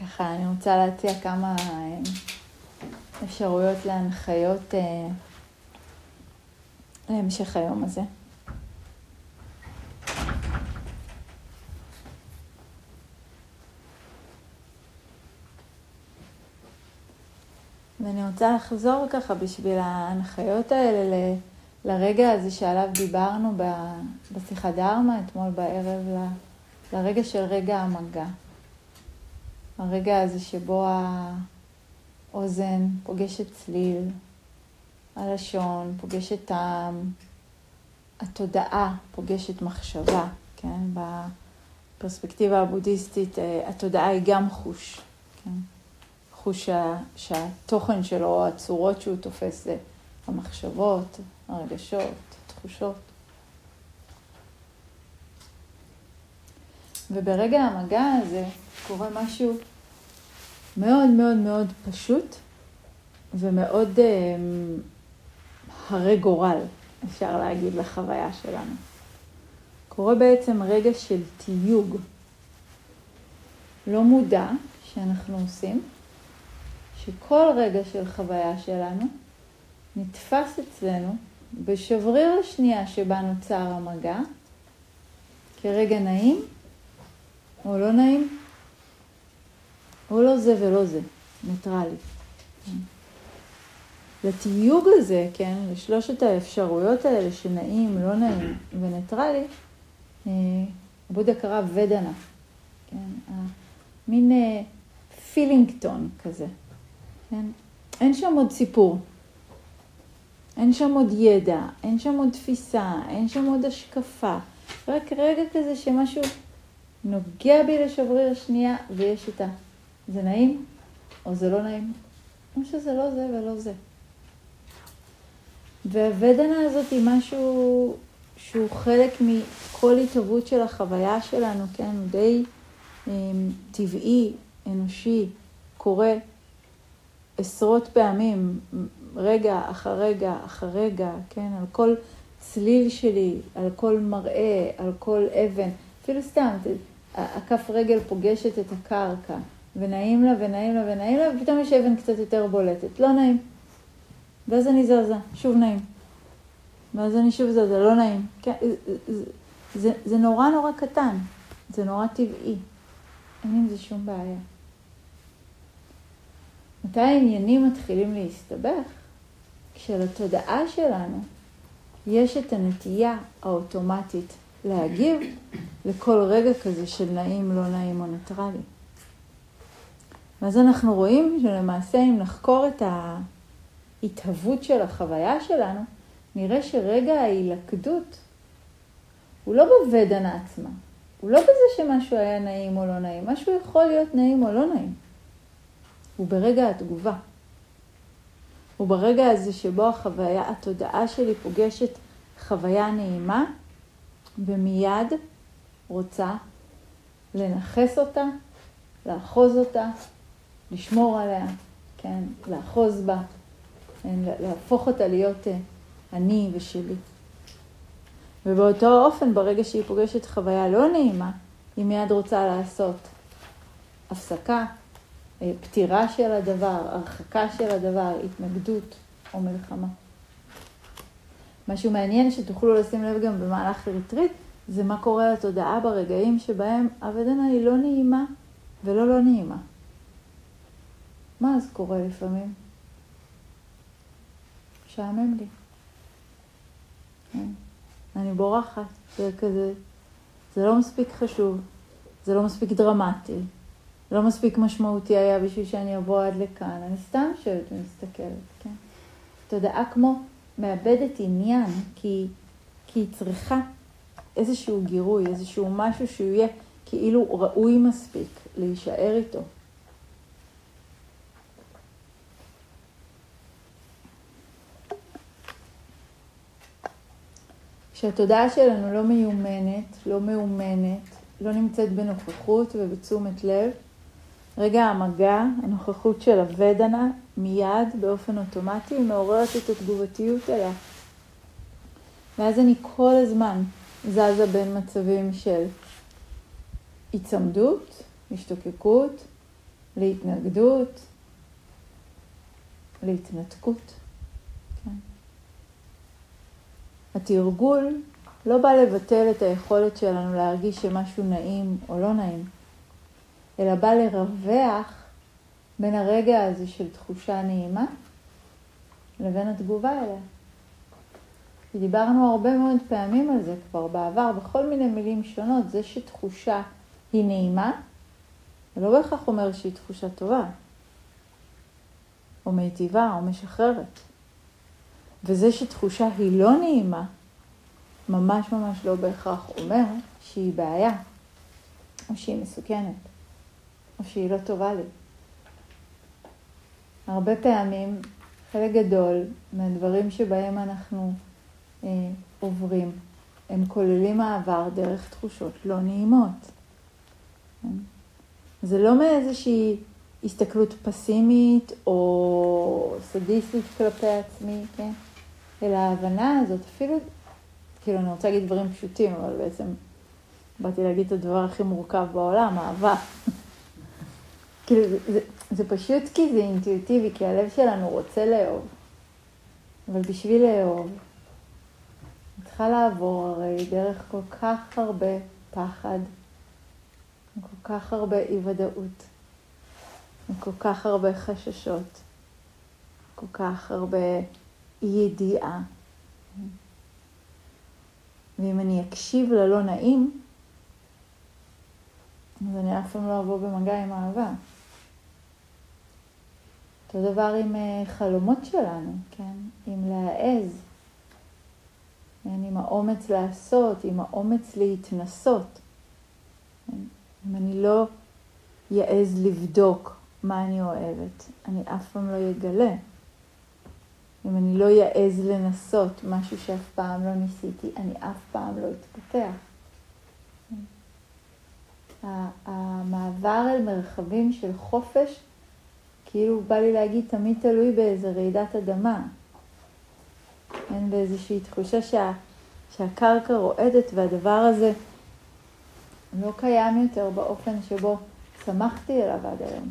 ככה, אני רוצה להציע כמה אה, אפשרויות להנחיות אה, להמשך היום הזה. ואני רוצה לחזור ככה בשביל ההנחיות האלה ל... לרגע הזה שעליו דיברנו בשיחה דרמה אתמול בערב, לרגע של רגע המגע. הרגע הזה שבו האוזן פוגשת צליל, הלשון פוגשת טעם, התודעה פוגשת מחשבה, כן? בפרספקטיבה הבודהיסטית אה, התודעה היא גם חוש, כן? חוש שהתוכן שלו, הצורות שהוא תופס זה המחשבות, הרגשות, התחושות. וברגע המגע הזה קורה משהו מאוד מאוד מאוד פשוט ומאוד אה, הרי גורל, אפשר להגיד, לחוויה שלנו. קורה בעצם רגע של תיוג לא מודע שאנחנו עושים, שכל רגע של חוויה שלנו נתפס אצלנו בשבריר השנייה שבה נוצר המגע, כרגע נעים או לא נעים, או לא זה ולא זה, ניטרלי. לתיוג הזה, כן, לשלושת האפשרויות האלה שנעים, לא נעים וניטרלי, אה, בודה קרא vedana, כן, מין פילינגטון אה, כזה, כן, אין שם עוד סיפור. אין שם עוד ידע, אין שם עוד תפיסה, אין שם עוד השקפה. רק רגע כזה שמשהו נוגע בי לשבריר שנייה ויש איתה. זה נעים או זה לא נעים? או שזה לא זה ולא זה. והוודנה הזאת היא משהו שהוא חלק מכל התהוות של החוויה שלנו, כן? הוא די um, טבעי, אנושי, קורה עשרות פעמים, רגע אחר רגע אחר רגע, כן? על כל צליל שלי, על כל מראה, על כל אבן, אפילו סתם, הכף רגל פוגשת את הקרקע, ונעים לה ונעים לה ונעים לה, ופתאום יש אבן קצת יותר בולטת, לא נעים. ואז אני זזה, שוב נעים. ואז אני שוב זזה, לא נעים. כן, זה, זה, זה נורא נורא קטן, זה נורא טבעי. אין עם זה שום בעיה. מתי העניינים מתחילים להסתבך? כשלתודעה שלנו יש את הנטייה האוטומטית להגיב לכל רגע כזה של נעים, לא נעים או ניטרלי. ואז אנחנו רואים שלמעשה אם נחקור את ההתהוות של החוויה שלנו, נראה שרגע ההילכדות הוא לא בוודנה עצמה, הוא לא בזה שמשהו היה נעים או לא נעים, משהו יכול להיות נעים או לא נעים. הוא ברגע התגובה. הוא ברגע הזה שבו החוויה, התודעה שלי פוגשת חוויה נעימה, ומיד רוצה לנכס אותה, לאחוז אותה, לשמור עליה, כן, לאחוז בה, כן, להפוך אותה להיות אה, אני ושלי. ובאותו אופן, ברגע שהיא פוגשת חוויה לא נעימה, היא מיד רוצה לעשות הפסקה, אה, פתירה של הדבר, הרחקה של הדבר, התנגדות או מלחמה. משהו מעניין שתוכלו לשים לב גם במהלך ריטריט, זה מה קורה לתודעה ברגעים שבהם ה vedana היא לא נעימה ולא לא נעימה. מה אז קורה לפעמים? משעמם לי. כן. אני בורחת, זה כזה, זה לא מספיק חשוב, זה לא מספיק דרמטי, לא מספיק משמעותי היה בשביל שאני אבוא עד לכאן. אני סתם יושבת ומסתכלת, כן? תודעה כמו מאבדת עניין, כי, כי היא צריכה איזשהו גירוי, איזשהו משהו שהוא יהיה כאילו ראוי מספיק להישאר איתו. כשהתודעה שלנו לא מיומנת, לא מאומנת, לא נמצאת בנוכחות ובתשומת לב, רגע המגע, הנוכחות של הוודנה, מיד, באופן אוטומטי, מעוררת את התגובתיות אליה. ואז אני כל הזמן זזה בין מצבים של היצמדות, השתוקקות, להתנגדות, להתנתקות. כן. התרגול לא בא לבטל את היכולת שלנו להרגיש שמשהו נעים או לא נעים, אלא בא לרווח בין הרגע הזה של תחושה נעימה לבין התגובה אליה. דיברנו הרבה מאוד פעמים על זה כבר בעבר, בכל מיני מילים שונות, זה שתחושה היא נעימה, זה לא בהכרח אומר שהיא תחושה טובה, או מיטיבה, או משחררת. וזה שתחושה היא לא נעימה, ממש ממש לא בהכרח אומר שהיא בעיה, או שהיא מסוכנת, או שהיא לא טובה לי. הרבה פעמים, חלק גדול מהדברים שבהם אנחנו אה, עוברים, הם כוללים מעבר דרך תחושות לא נעימות. זה לא מאיזושהי הסתכלות פסימית או סדיסטית כלפי עצמי, כן? אלא ההבנה הזאת, אפילו, כאילו אני רוצה להגיד דברים פשוטים, אבל בעצם באתי להגיד את הדבר הכי מורכב בעולם, אהבה. כאילו, זה, זה פשוט כי זה אינטואיטיבי, כי הלב שלנו רוצה לאהוב. אבל בשביל לאהוב, אני צריכה לעבור הרי דרך כל כך הרבה פחד, כל כך הרבה אי ודאות, כל כך הרבה חששות, כל כך הרבה ידיעה. ואם אני אקשיב ללא נעים, אז אני אף פעם לא אבוא במגע עם אהבה. אותו דבר עם אה, חלומות שלנו, כן? עם להעז, כן? עם האומץ לעשות, עם האומץ להתנסות. כן? אם אני לא יעז לבדוק מה אני אוהבת, אני אף פעם לא אגלה. אם אני לא יעז לנסות משהו שאף פעם לא ניסיתי, אני אף פעם לא אתפתח. המעבר אל מרחבים של חופש כאילו בא לי להגיד, תמיד תלוי באיזה רעידת אדמה. אין באיזושהי תחושה שה, שהקרקע רועדת והדבר הזה לא קיים יותר באופן שבו שמחתי אליו עד היום.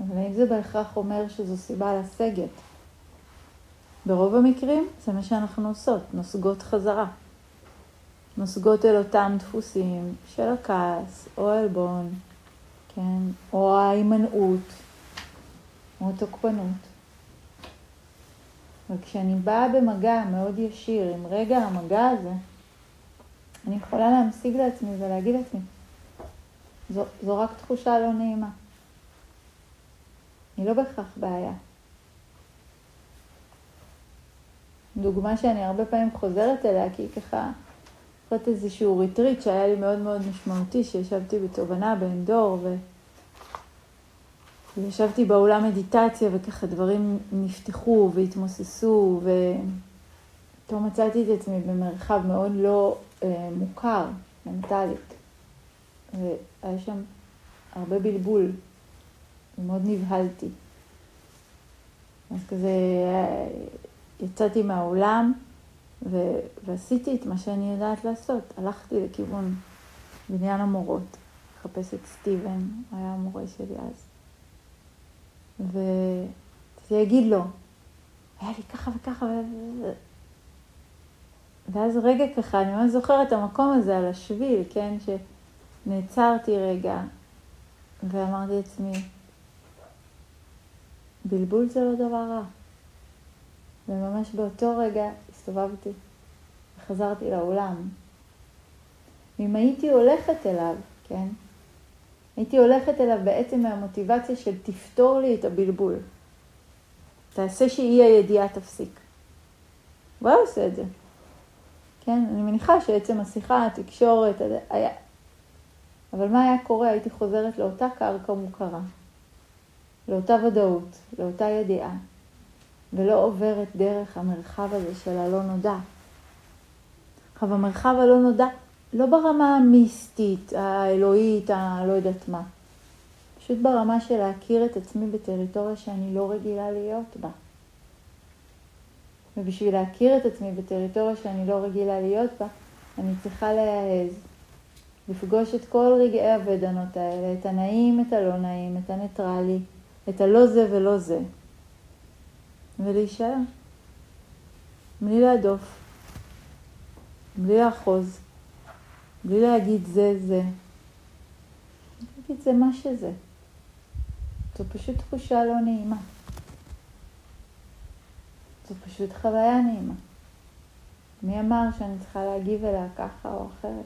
אבל האם זה בהכרח אומר שזו סיבה לסגת? ברוב המקרים זה מה שאנחנו עושות, נוסגות חזרה. נוסגות אל אותם דפוסים של הכעס, או העלבון, כן, או ההימנעות, כמו תוקפנות. וכשאני באה במגע מאוד ישיר עם רגע המגע הזה, אני יכולה להמשיג לעצמי ולהגיד לעצמי, זו, זו רק תחושה לא נעימה. היא לא בהכרח בעיה. דוגמה שאני הרבה פעמים חוזרת אליה, כי היא ככה, זאת איזשהו ריטריט שהיה לי מאוד מאוד משמעותי, שישבתי בתובנה בעין דור, ו... וישבתי באולם מדיטציה וככה דברים נפתחו והתמוססו ופתאום מצאתי את עצמי במרחב מאוד לא אה, מוכר מנטלית. והיה שם הרבה בלבול ומאוד נבהלתי. אז כזה אה, יצאתי מהאולם ו- ועשיתי את מה שאני יודעת לעשות. הלכתי לכיוון בניין המורות, לחפש את סטיבן, הוא היה המורה שלי אז. ויגיד לו, היה לי ככה וככה, ואז רגע ככה, אני ממש זוכרת את המקום הזה על השביל, כן, שנעצרתי רגע, ואמרתי לעצמי, בלבול זה לא דבר רע. וממש באותו רגע הסתובבתי וחזרתי לאולם. אם הייתי הולכת אליו, כן, הייתי הולכת אליו בעצם מהמוטיבציה של תפתור לי את הבלבול. תעשה שאי הידיעה תפסיק. הוא היה עושה את זה. כן, אני מניחה שעצם השיחה, התקשורת, היה... אבל מה היה קורה? הייתי חוזרת לאותה קרקע מוכרה, לאותה ודאות, לאותה ידיעה, ולא עוברת דרך המרחב הזה של הלא נודע. עכשיו, המרחב הלא נודע לא ברמה המיסטית, האלוהית, הלא יודעת מה. פשוט ברמה של להכיר את עצמי בטריטוריה שאני לא רגילה להיות בה. ובשביל להכיר את עצמי בטריטוריה שאני לא רגילה להיות בה, אני צריכה להעז לפגוש את כל רגעי הוודנות האלה, את הנעים, את הלא נעים, את הניטרלי, את הלא זה ולא זה, ולהישאר. בלי להדוף, בלי לאחוז, בלי להגיד זה זה. להגיד זה מה שזה. זו פשוט תחושה לא נעימה. זו פשוט חוויה נעימה. מי אמר שאני צריכה להגיב אליה ככה או אחרת?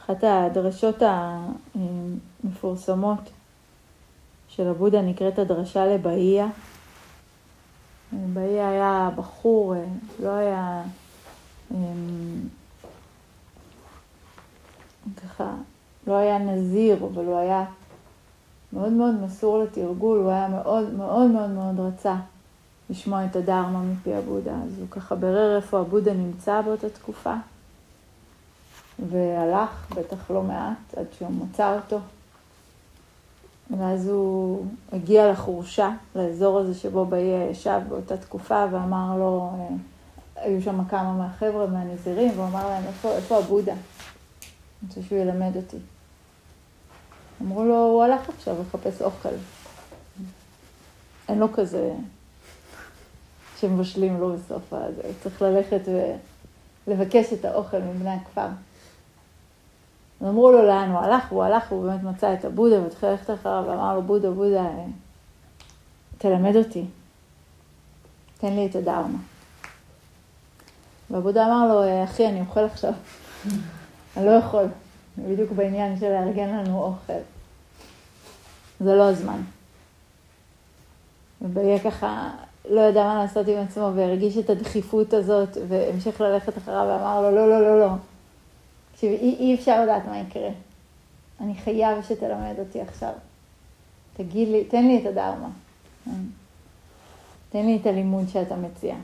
אחת הדרשות המפורסמות של הבודה נקראת הדרשה לבאיה. באיה היה בחור, לא היה אמ, ככה, לא היה נזיר, אבל הוא היה מאוד מאוד מסור לתרגול, הוא היה מאוד מאוד מאוד מאוד רצה לשמוע את הדרמה מפי הבודה. אז הוא ככה בירר איפה הבודה נמצא באותה תקופה, והלך, בטח לא מעט, עד שהוא מצא אותו. ואז הוא הגיע לחורשה, לאזור הזה שבו באי ישב באותה תקופה, ואמר לו, אה, היו שם כמה מהחבר'ה, מהנזירים, והוא אמר להם, איפה, איפה הבודה? אני רוצה שהוא ילמד אותי. אמרו לו, הוא הלך עכשיו לחפש אוכל. אין לו כזה שמבשלים לו בסוף הזה, צריך ללכת ולבקש את האוכל מבני הכפר. אז אמרו לו לאן הוא הלך, והוא הלך, והוא באמת מצא את הבודה, והתחיל ללכת אחריו, ואמר לו, בודה, בודה, תלמד אותי, תן לי את הדרמה. והבודה אמר לו, אחי, אני אוכל עכשיו, אני לא יכול, אני בדיוק בעניין של לארגן לנו אוכל. זה לא הזמן. וביה ככה לא ידע מה לעשות עם עצמו, והרגיש את הדחיפות הזאת, והמשיך ללכת אחריו, ואמר לו, לא, לא, לא, לא. תקשיב, אי, אי אפשר לדעת מה יקרה. אני חייב שתלמד אותי עכשיו. תגיד לי, תן לי את הדרמה. תן לי את הלימוד שאתה מציע.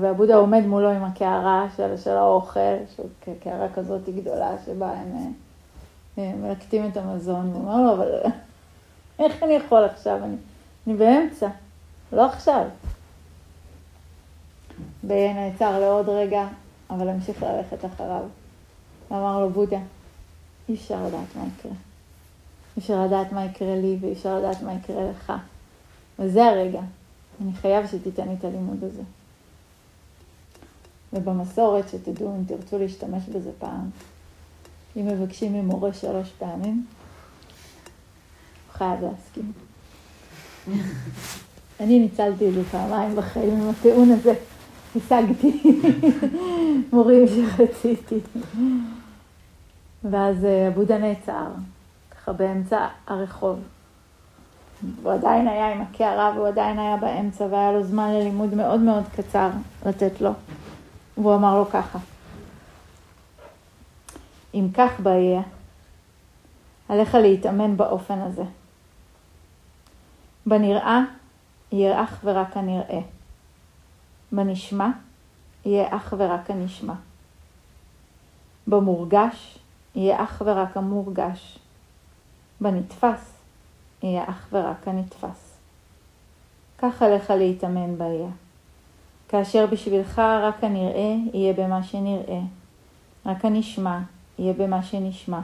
והבודה עומד מולו עם הקערה של, של האוכל, קערה כזאת גדולה שבה הם אה, מלקטים את המזון, הוא אומר לו, אבל איך אני יכול עכשיו? אני, אני באמצע, לא עכשיו. נעצר לעוד רגע, אבל המשיך ללכת אחריו. ואמר לו, בודה, אי אפשר לדעת מה יקרה. אי אפשר לדעת מה יקרה לי ואי אפשר לדעת מה יקרה לך. וזה הרגע. אני חייב שתיתן לי את הלימוד הזה. ובמסורת, שתדעו אם תרצו להשתמש בזה פעם, אם מבקשים ממורה שלוש פעמים, הוא חייב להסכים. אני ניצלתי את זה פעמיים בחיים עם הטיעון הזה. השגתי מורים שרציתי. ואז הבודה אה, נעצר, ככה באמצע הרחוב. הוא עדיין היה עם הקערה והוא עדיין היה באמצע והיה לו זמן ללימוד מאוד מאוד קצר לתת לו. והוא אמר לו ככה, אם כך בהיה, עליך להתאמן באופן הזה. בנראה יהיה אך ורק הנראה. בנשמע יהיה אך ורק הנשמע. במורגש יהיה אך ורק המורגש. בנתפס יהיה אך ורק הנתפס. כך עליך להתאמן בהיה. כאשר בשבילך רק הנראה יהיה במה שנראה, רק הנשמע יהיה במה שנשמע,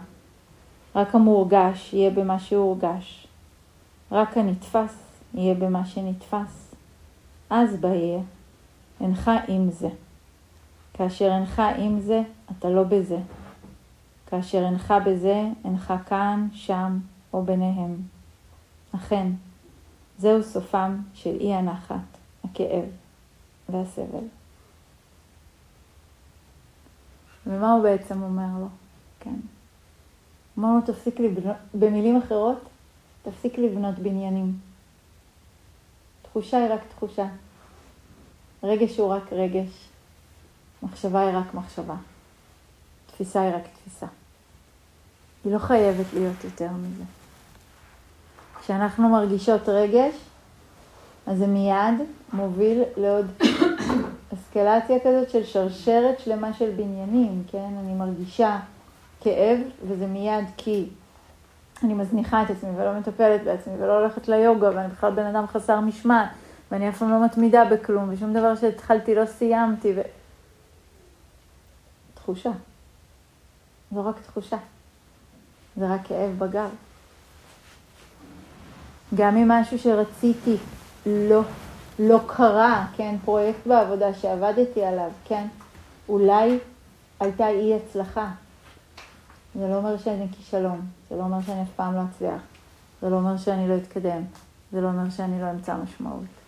רק המורגש יהיה במה שהורגש, רק הנתפס יהיה במה שנתפס. אז בהיה. אינך עם זה. כאשר אינך עם זה, אתה לא בזה. כאשר אינך בזה, אינך כאן, שם או ביניהם. אכן, זהו סופם של אי הנחת, הכאב והסבל. ומה הוא בעצם אומר לו? כן. אומר לו, תפסיק לבנות, במילים אחרות, תפסיק לבנות בניינים. תחושה היא רק תחושה. רגש הוא רק רגש, מחשבה היא רק מחשבה, תפיסה היא רק תפיסה. היא לא חייבת להיות יותר מזה. כשאנחנו מרגישות רגש, אז זה מיד מוביל לעוד אסקלציה כזאת של שרשרת שלמה של בניינים, כן? אני מרגישה כאב, וזה מיד כי אני מזניחה את עצמי ולא מטפלת בעצמי ולא הולכת ליוגה, ואני בכלל בן אדם חסר משמעת, ואני אף פעם לא מתמידה בכלום, ושום דבר שהתחלתי לא סיימתי, ו... תחושה. זו רק תחושה. זה רק כאב בגב. גם אם משהו שרציתי לא, לא קרה, כן, פרויקט בעבודה שעבדתי עליו, כן, אולי הייתה אי הצלחה. זה לא אומר שאני כישלון, זה לא אומר שאני אף פעם לא אצליח, זה לא אומר שאני לא אתקדם, זה לא אומר שאני לא אמצא משמעות.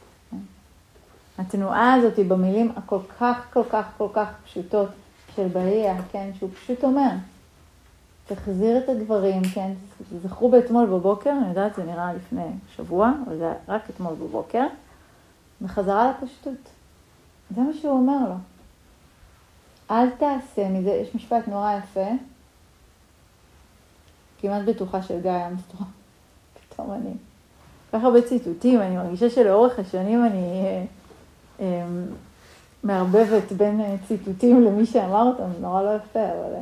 התנועה הזאת היא במילים הכל כך, כל כך, כל כך פשוטות של בהייה, כן, שהוא פשוט אומר, תחזיר את הדברים, כן, זכרו באתמול בבוקר, אני יודעת, זה נראה לפני שבוע, אבל זה רק אתמול בבוקר, בחזרה לפשטות. זה מה שהוא אומר לו. אל תעשה מזה, יש משפט נורא יפה, כמעט בטוחה של גיא אמסטרום, פתאום אני, כל כך הרבה ציטוטים, אני מרגישה שלאורך השנים אני אה, מערבבת בין אה, ציטוטים למי שאמר אותם, נורא לא יפה, אבל... אה,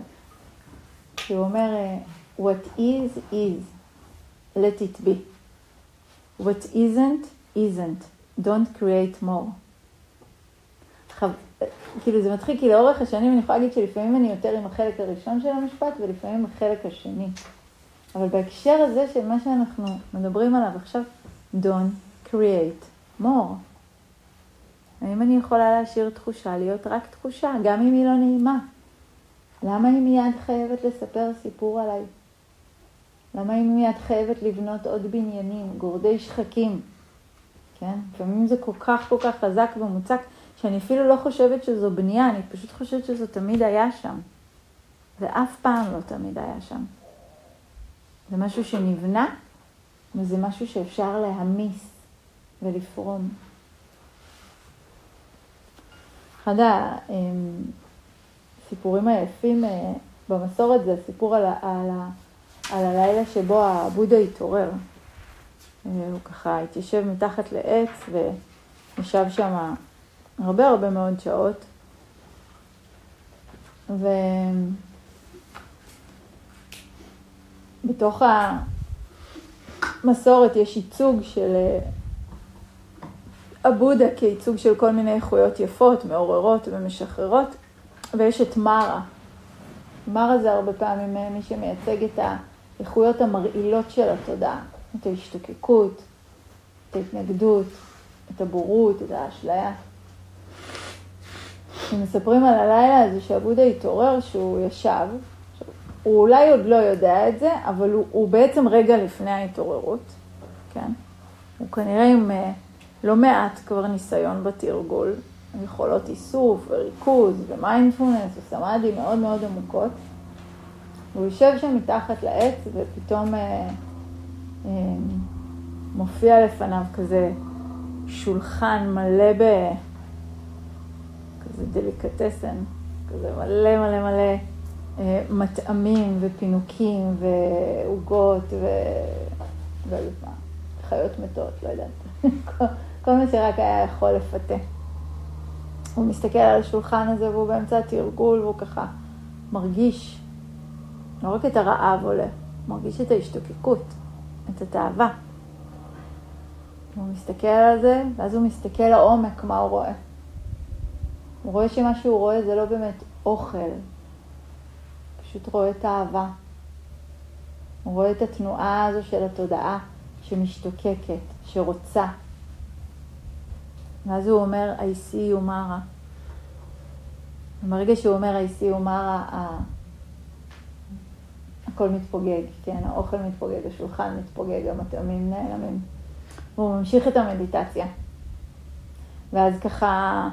שהוא אומר, אה, what is, is, let it be. what isn't, isn't. don't create more. כאילו זה מתחיל, כי לאורך השנים אני יכולה להגיד שלפעמים אני יותר עם החלק הראשון של המשפט ולפעמים החלק השני. אבל בהקשר הזה של מה שאנחנו מדברים עליו עכשיו, don't create more. האם אני יכולה להשאיר תחושה להיות רק תחושה, גם אם היא לא נעימה? למה היא מיד חייבת לספר סיפור עליי? למה היא מיד חייבת לבנות עוד בניינים, גורדי שחקים? כן? לפעמים זה כל כך כל כך חזק ומוצק, שאני אפילו לא חושבת שזו בנייה, אני פשוט חושבת שזה תמיד היה שם. זה אף פעם לא תמיד היה שם. זה משהו שנבנה, וזה משהו שאפשר להמיס ולפרום. אחד הסיפורים היפים אה, במסורת זה הסיפור על, על, על הלילה שבו הבודה התעורר. אה, הוא ככה התיישב מתחת לעץ וישב שם הרבה הרבה מאוד שעות. ובתוך המסורת יש ייצוג של אה, הבודה כייצוג של כל מיני איכויות יפות, מעוררות ומשחררות, ויש את מרה. מרה זה הרבה פעמים אה, מי שמייצג את האיכויות המרעילות של התודעה, את ההשתוקקות, את ההתנגדות, את הבורות, את האשליה. מספרים על הלילה הזה שעבודה התעורר, שהוא ישב, הוא אולי עוד לא יודע את זה, אבל הוא, הוא בעצם רגע לפני ההתעוררות, כן? הוא כנראה עם uh, לא מעט כבר ניסיון בתרגול, יכולות איסוף וריכוז ומיינדפולנס וסמאדי מאוד מאוד עמוקות. הוא יושב שם מתחת לעץ ופתאום אה, אה, מופיע לפניו כזה שולחן מלא ב... כזה דליקטסן, כזה מלא מלא מלא אה, מטעמים ופינוקים ועוגות ו... וחיות מתות, לא יודעת. כל מה שרק היה יכול לפתה. הוא מסתכל על השולחן הזה והוא באמצע התרגול והוא ככה מרגיש לא רק את הרעב עולה, הוא מרגיש את ההשתוקקות, את התאווה. הוא מסתכל על זה, ואז הוא מסתכל לעומק מה הוא רואה. הוא רואה שמה שהוא רואה זה לא באמת אוכל, פשוט רואה את האהבה. הוא רואה את התנועה הזו של התודעה שמשתוקקת, שרוצה, ואז הוא אומר, I see you Mara. ברגע שהוא אומר, I see you Mara, הכל מתפוגג, כן, האוכל מתפוגג, השולחן מתפוגג, המטעמים נעלמים. והוא ממשיך את המדיטציה. ואז ככה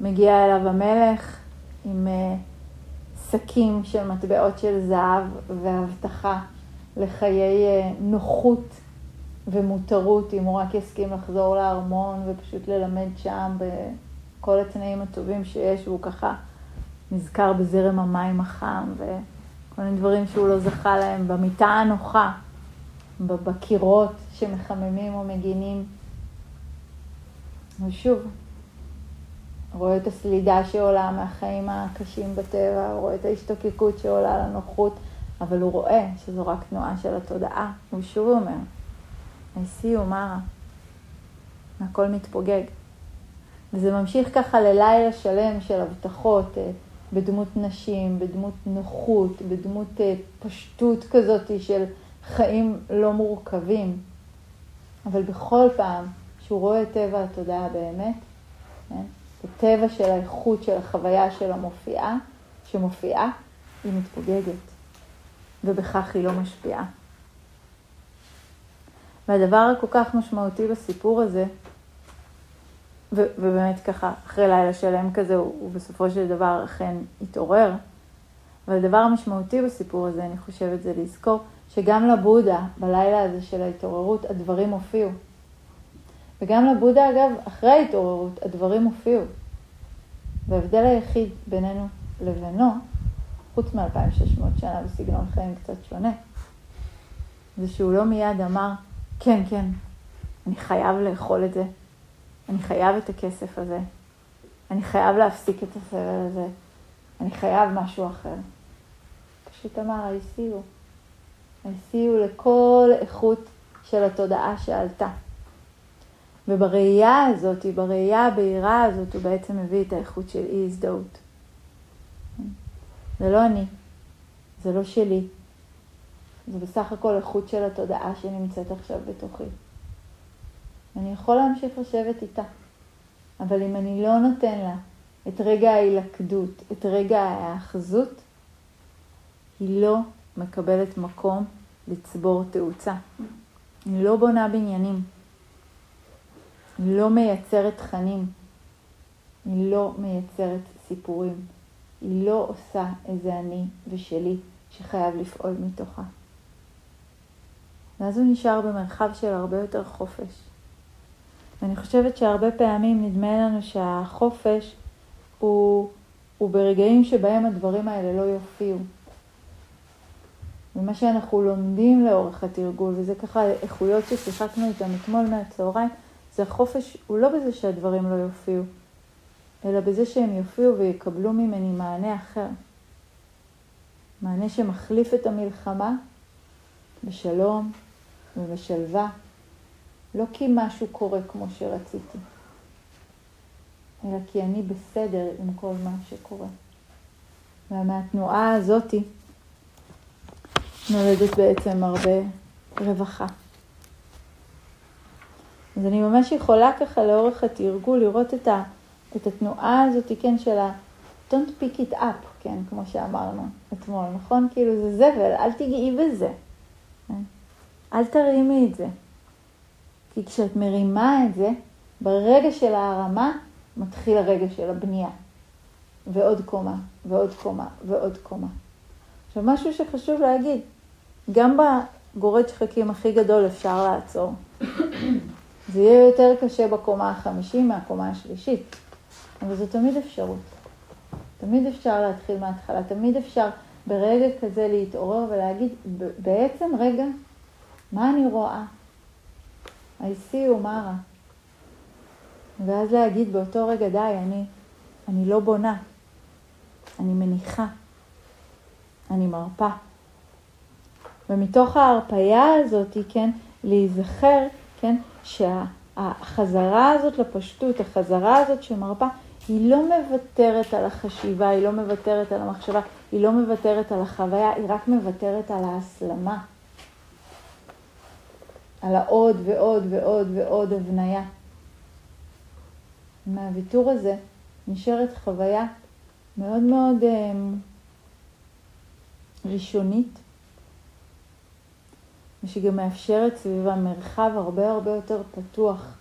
מגיע אליו המלך עם אה, שקים של מטבעות של זהב והבטחה לחיי אה, נוחות ומותרות, אם הוא רק יסכים לחזור לארמון ופשוט ללמד שם בכל התנאים הטובים שיש, והוא ככה נזכר בזרם המים החם וכל מיני דברים שהוא לא זכה להם, במיטה הנוחה, בקירות שמחממים או מגינים. ושוב, רואה את הסלידה שעולה מהחיים הקשים בטבע, רואה את ההשתוקקות שעולה לנוחות, אבל הוא רואה שזו רק תנועה של התודעה. הוא שוב אומר, I see you, מרה. הכל מתפוגג. וזה ממשיך ככה ללילה שלם של הבטחות אה, בדמות נשים, בדמות נוחות, בדמות אה, פשטות כזאת של חיים לא מורכבים. אבל בכל פעם שהוא רואה את טבע התודעה באמת, כן? הטבע של האיכות של החוויה של המופיעה, שמופיעה, היא מתפוגגת, ובכך היא לא משפיעה. והדבר הכל כך משמעותי בסיפור הזה, ו- ובאמת ככה, אחרי לילה שלם כזה, הוא, הוא בסופו של דבר אכן התעורר, אבל הדבר המשמעותי בסיפור הזה, אני חושבת, זה לזכור שגם לבודה, בלילה הזה של ההתעוררות, הדברים הופיעו. וגם לבודה, אגב, אחרי ההתעוררות, הדברים הופיעו. וההבדל היחיד בינינו לבינו, חוץ מ-2600 שנה בסגנון חיים קצת שונה, זה שהוא לא מיד אמר, כן, כן, אני חייב לאכול את זה, אני חייב את הכסף הזה, אני חייב להפסיק את הסבל הזה, אני חייב משהו אחר. פשוט אמר, I see you. I see you לכל איכות של התודעה שעלתה. ובראייה הזאת, בראייה הבהירה הזאת, הוא בעצם מביא את האיכות של אי הזדהות. זה לא אני, זה לא שלי, זה בסך הכל איכות של התודעה שנמצאת עכשיו בתוכי. אני יכול להמשיך לשבת איתה, אבל אם אני לא נותן לה את רגע ההילכדות, את רגע ההאחזות, היא לא מקבלת מקום לצבור תאוצה. היא לא בונה בניינים. היא לא מייצרת תכנים, היא לא מייצרת סיפורים, היא לא עושה איזה אני ושלי שחייב לפעול מתוכה. ואז הוא נשאר במרחב של הרבה יותר חופש. ואני חושבת שהרבה פעמים נדמה לנו שהחופש הוא, הוא ברגעים שבהם הדברים האלה לא יופיעו. ומה שאנחנו לומדים לאורך התרגול, וזה ככה איכויות ששיחקנו איתם אתמול מהצהריים, זה החופש, הוא לא בזה שהדברים לא יופיעו, אלא בזה שהם יופיעו ויקבלו ממני מענה אחר. מענה שמחליף את המלחמה בשלום ובשלווה, לא כי משהו קורה כמו שרציתי, אלא כי אני בסדר עם כל מה שקורה. ומהתנועה הזאתי נולדת בעצם הרבה רווחה. אז אני ממש יכולה ככה לאורך התרגול לראות את, ה, את התנועה הזאת, כן, של ה- don't pick it up, כן, כמו שאמרנו אתמול, נכון? כאילו זה זבל, אל תגעי בזה. אל תרימי את זה. כי כשאת מרימה את זה, ברגע של ההרמה, מתחיל הרגע של הבנייה. ועוד קומה, ועוד קומה, ועוד קומה. עכשיו, משהו שחשוב להגיד, גם בגורד שחקים הכי גדול אפשר לעצור. זה יהיה יותר קשה בקומה החמישית מהקומה השלישית, אבל זו תמיד אפשרות. תמיד אפשר להתחיל מההתחלה, תמיד אפשר ברגע כזה להתעורר ולהגיד, בעצם רגע, מה אני רואה? I see you, מה רע? ואז להגיד באותו רגע, די, אני, אני לא בונה, אני מניחה, אני מרפה. ומתוך ההרפייה הזאת, כן, להיזכר כן, שהחזרה הזאת לפשטות, החזרה הזאת שמרפה, היא לא מוותרת על החשיבה, היא לא מוותרת על המחשבה, היא לא מוותרת על החוויה, היא רק מוותרת על ההסלמה. על העוד ועוד ועוד ועוד הבניה. מהוויתור הזה נשארת חוויה מאוד מאוד אה, ראשונית, ושגם מאפשרת סביבה מרחב הרבה הרבה יותר פתוח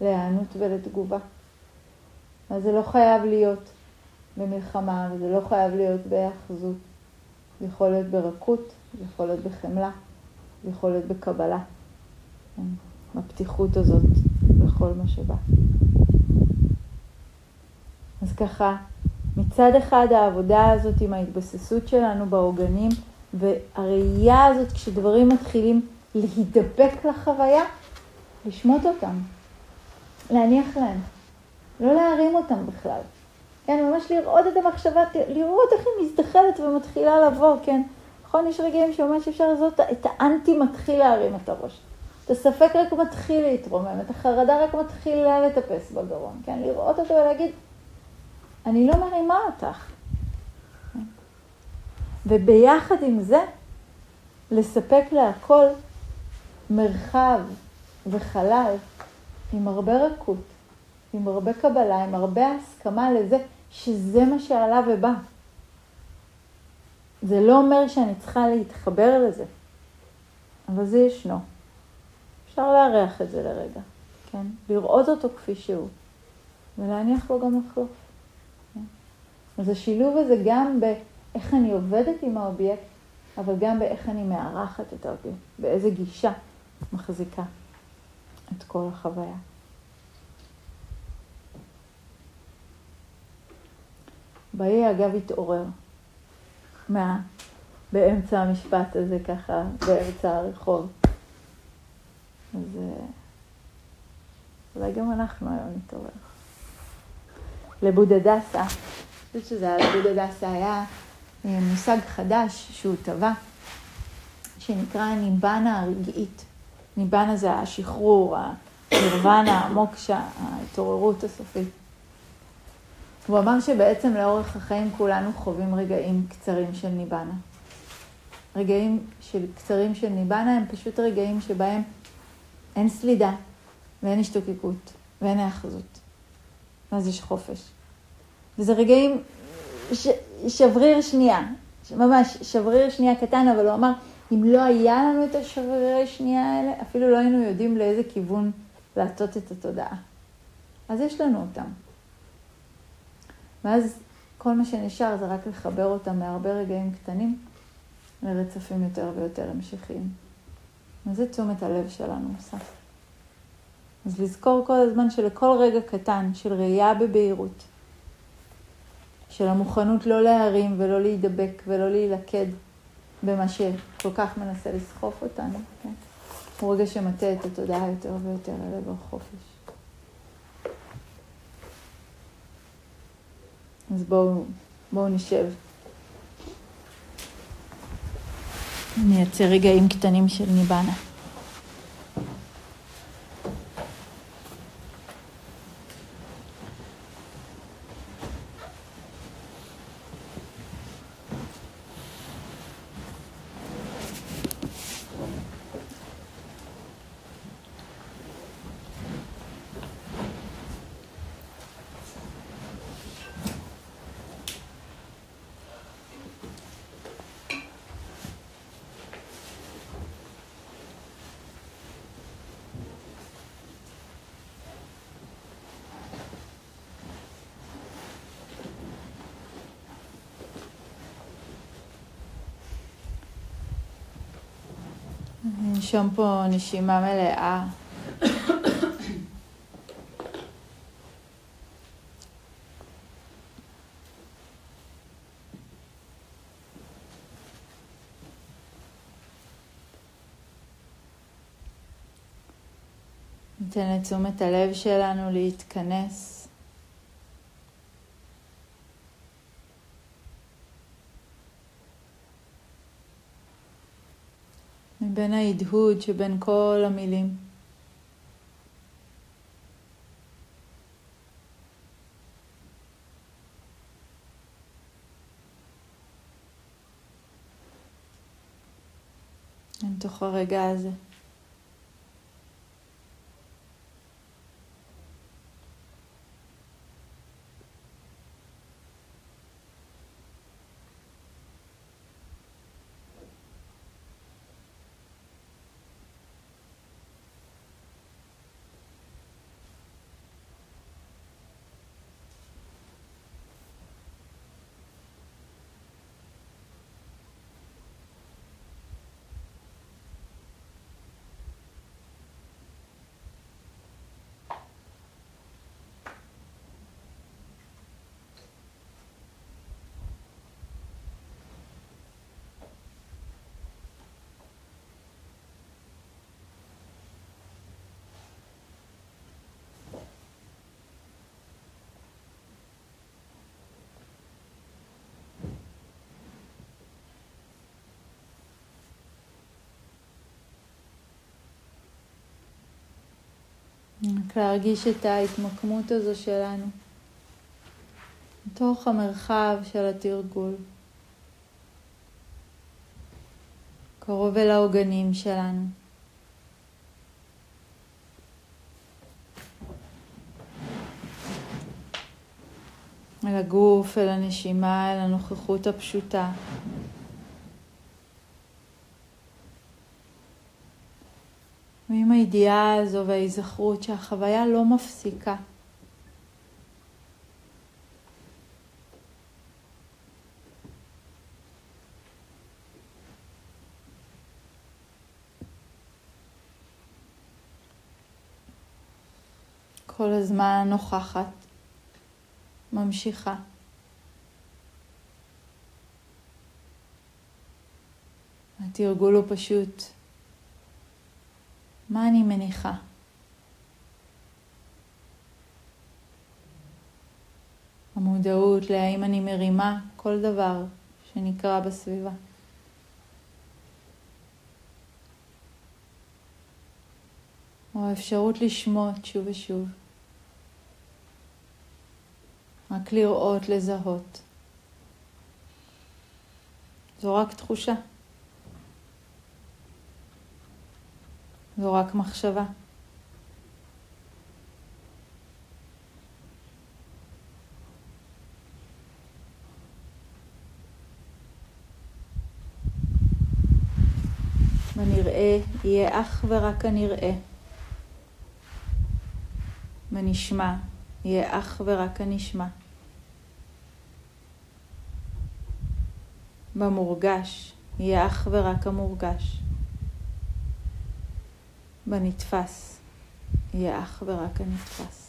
להיענות ולתגובה. אז זה לא חייב להיות במלחמה, וזה לא חייב להיות בהאחזות. זה יכול להיות ברכות, זה יכול להיות בחמלה, זה יכול להיות בקבלה. בפתיחות הזאת בכל מה שבא. אז ככה, מצד אחד העבודה הזאת עם ההתבססות שלנו בעוגנים, והראייה הזאת, כשדברים מתחילים להידבק לחוויה, לשמוט אותם, להניח להם, לא להרים אותם בכלל. כן, ממש לראות את המחשבה, לראות איך היא מזדחלת ומתחילה לבוא, כן. נכון, יש רגעים שממש אפשר לעשות את האנטי מתחיל להרים את הראש. את הספק רק מתחיל להתרומם, את החרדה רק מתחילה לטפס בגרון, כן? לראות אותו ולהגיד, אני לא מרימה אותך. וביחד עם זה, לספק להכל מרחב וחלל עם הרבה רכות, עם הרבה קבלה, עם הרבה הסכמה לזה שזה מה שעלה ובא. זה לא אומר שאני צריכה להתחבר לזה, אבל זה ישנו. אפשר לארח את זה לרגע, כן? לראות אותו כפי שהוא, ולהניח לו גם לחלוף. כן? אז השילוב הזה גם באיך אני עובדת עם האובייקט, אבל גם באיך אני מארחת את האובייקט, באיזה גישה מחזיקה את כל החוויה. באי אגב התעורר מה... באמצע המשפט הזה ככה, באמצע הרחוב. אז אה, אולי גם אנחנו היום נתעורר. לבודדסה, אני חושבת שזה היה לבודדסה, היה אה, מושג חדש שהוא טבע, שנקרא ניבנה הרגעית. ניבנה זה השחרור, הנירוונה, המוקשה, ההתעוררות הסופית. הוא אמר שבעצם לאורך החיים כולנו חווים רגעים קצרים של ניבנה. רגעים של קצרים של ניבנה הם פשוט רגעים שבהם אין סלידה ואין השתוקקות ואין האחזות. אז יש חופש. וזה רגעים ש... שבריר שנייה, ממש שבריר שנייה קטן, אבל הוא אמר, אם לא היה לנו את השברירי שנייה האלה, אפילו לא היינו יודעים לאיזה כיוון להטות את התודעה. אז יש לנו אותם. ואז כל מה שנשאר זה רק לחבר אותם מהרבה רגעים קטנים לרצפים יותר ויותר המשכיים. וזה תשומת הלב שלנו עושה. אז לזכור כל הזמן שלכל רגע קטן של ראייה בבהירות, של המוכנות לא להרים ולא להידבק ולא להילכד במה שכל כך מנסה לסחוף אותנו, כן? הוא רגע שמטה את התודעה יותר ויותר אל עבר חופש. אז בואו, בואו נשב. נייצר רגעים קטנים של ניבנה. ננשום פה נשימה מלאה. ניתן לתשומת הלב שלנו להתכנס בין ההדהוד שבין כל המילים. לתוך הרגע הזה. רק להרגיש את ההתמקמות הזו שלנו בתוך המרחב של התרגול. קרוב אל העוגנים שלנו. אל הגוף, אל הנשימה, אל הנוכחות הפשוטה. ועם הידיעה הזו וההיזכרות שהחוויה לא מפסיקה. כל הזמן נוכחת, ממשיכה. התרגול הוא פשוט מה אני מניחה? המודעות להאם אני מרימה כל דבר שנקרא בסביבה. או האפשרות לשמוט שוב ושוב. רק לראות, לזהות. זו רק תחושה. זו רק מחשבה. בנראה יהיה אך ורק הנראה. בנשמע יהיה אך ורק הנשמע. במורגש יהיה אך ורק המורגש. בנתפס יהיה אך ורק הנתפס.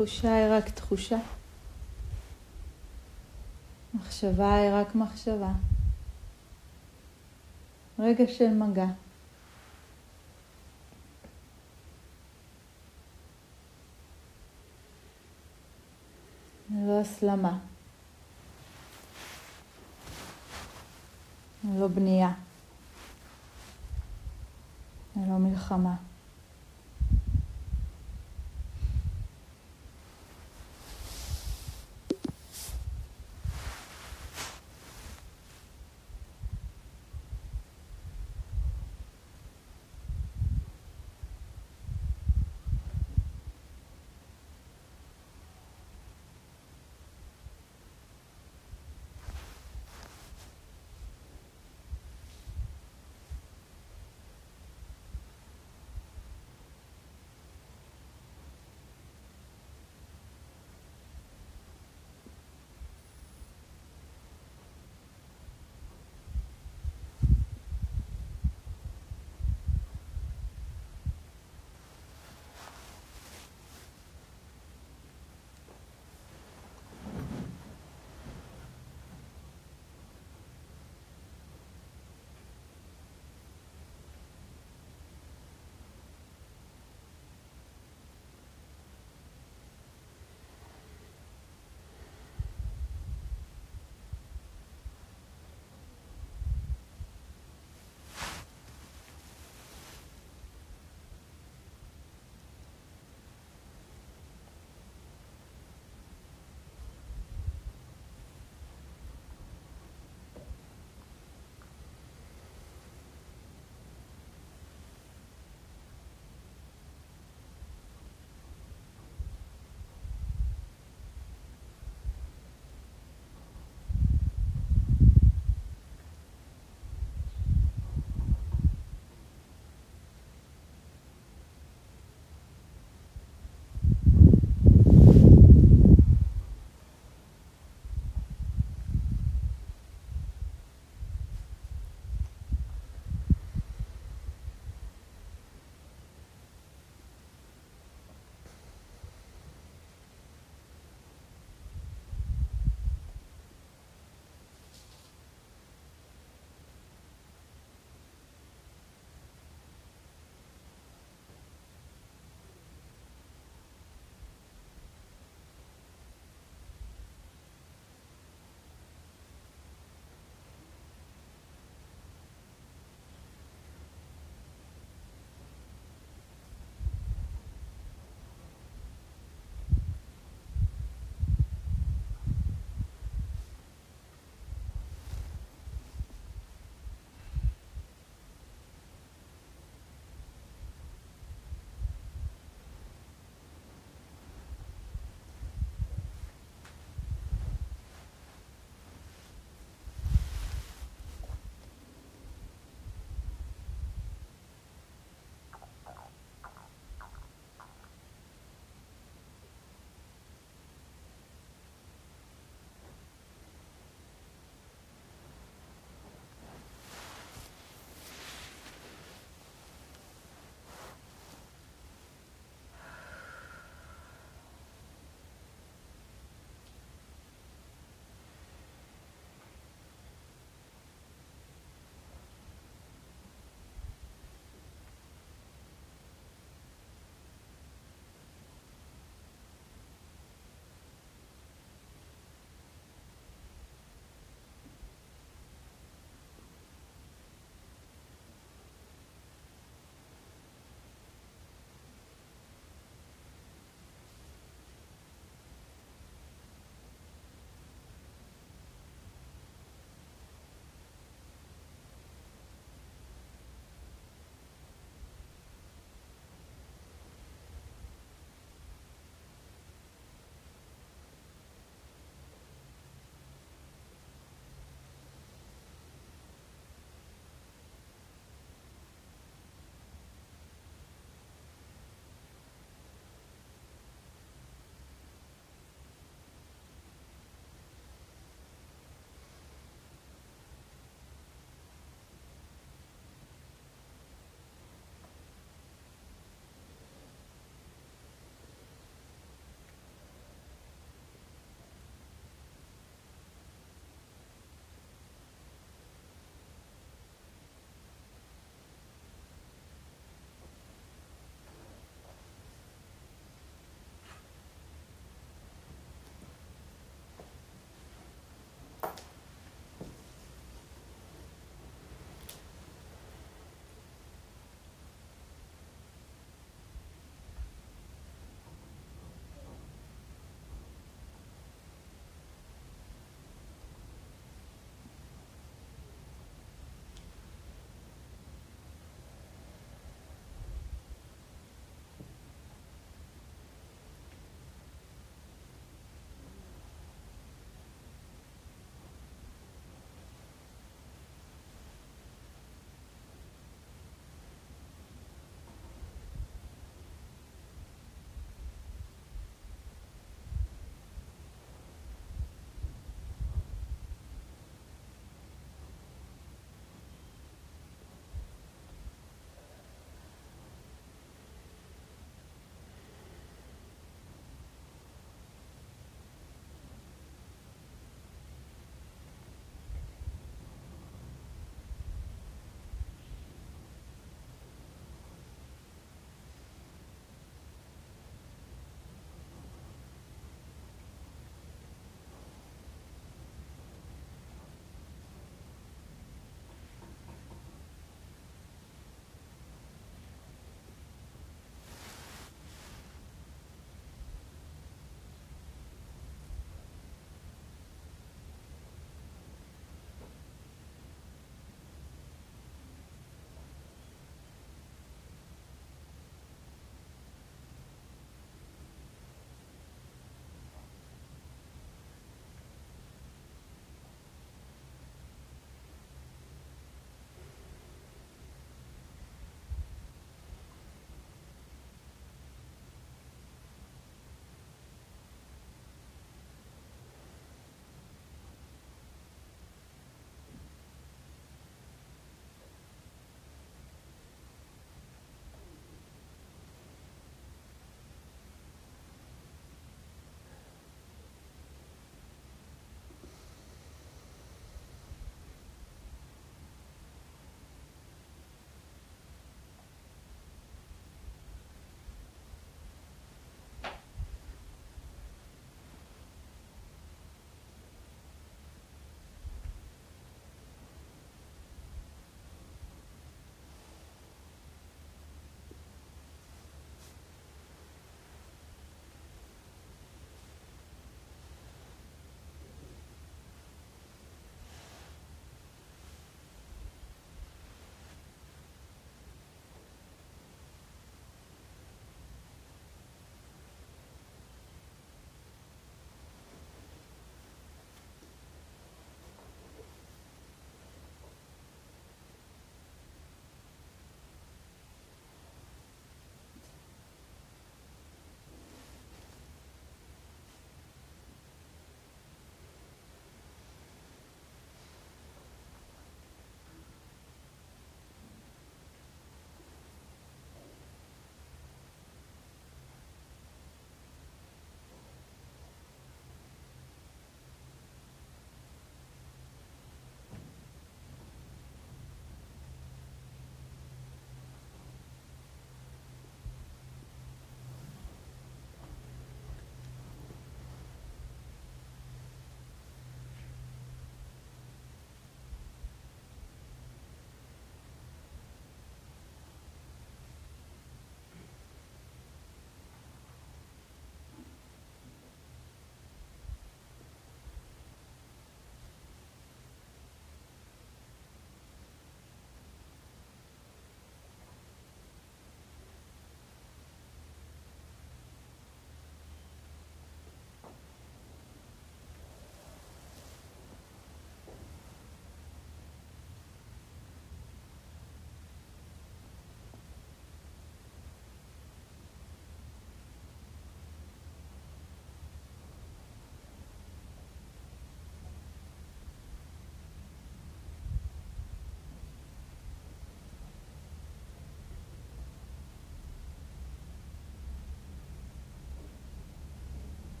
תחושה היא רק תחושה. מחשבה היא רק מחשבה. רגע של מגע. ללא הסלמה. ללא בנייה. ללא מלחמה.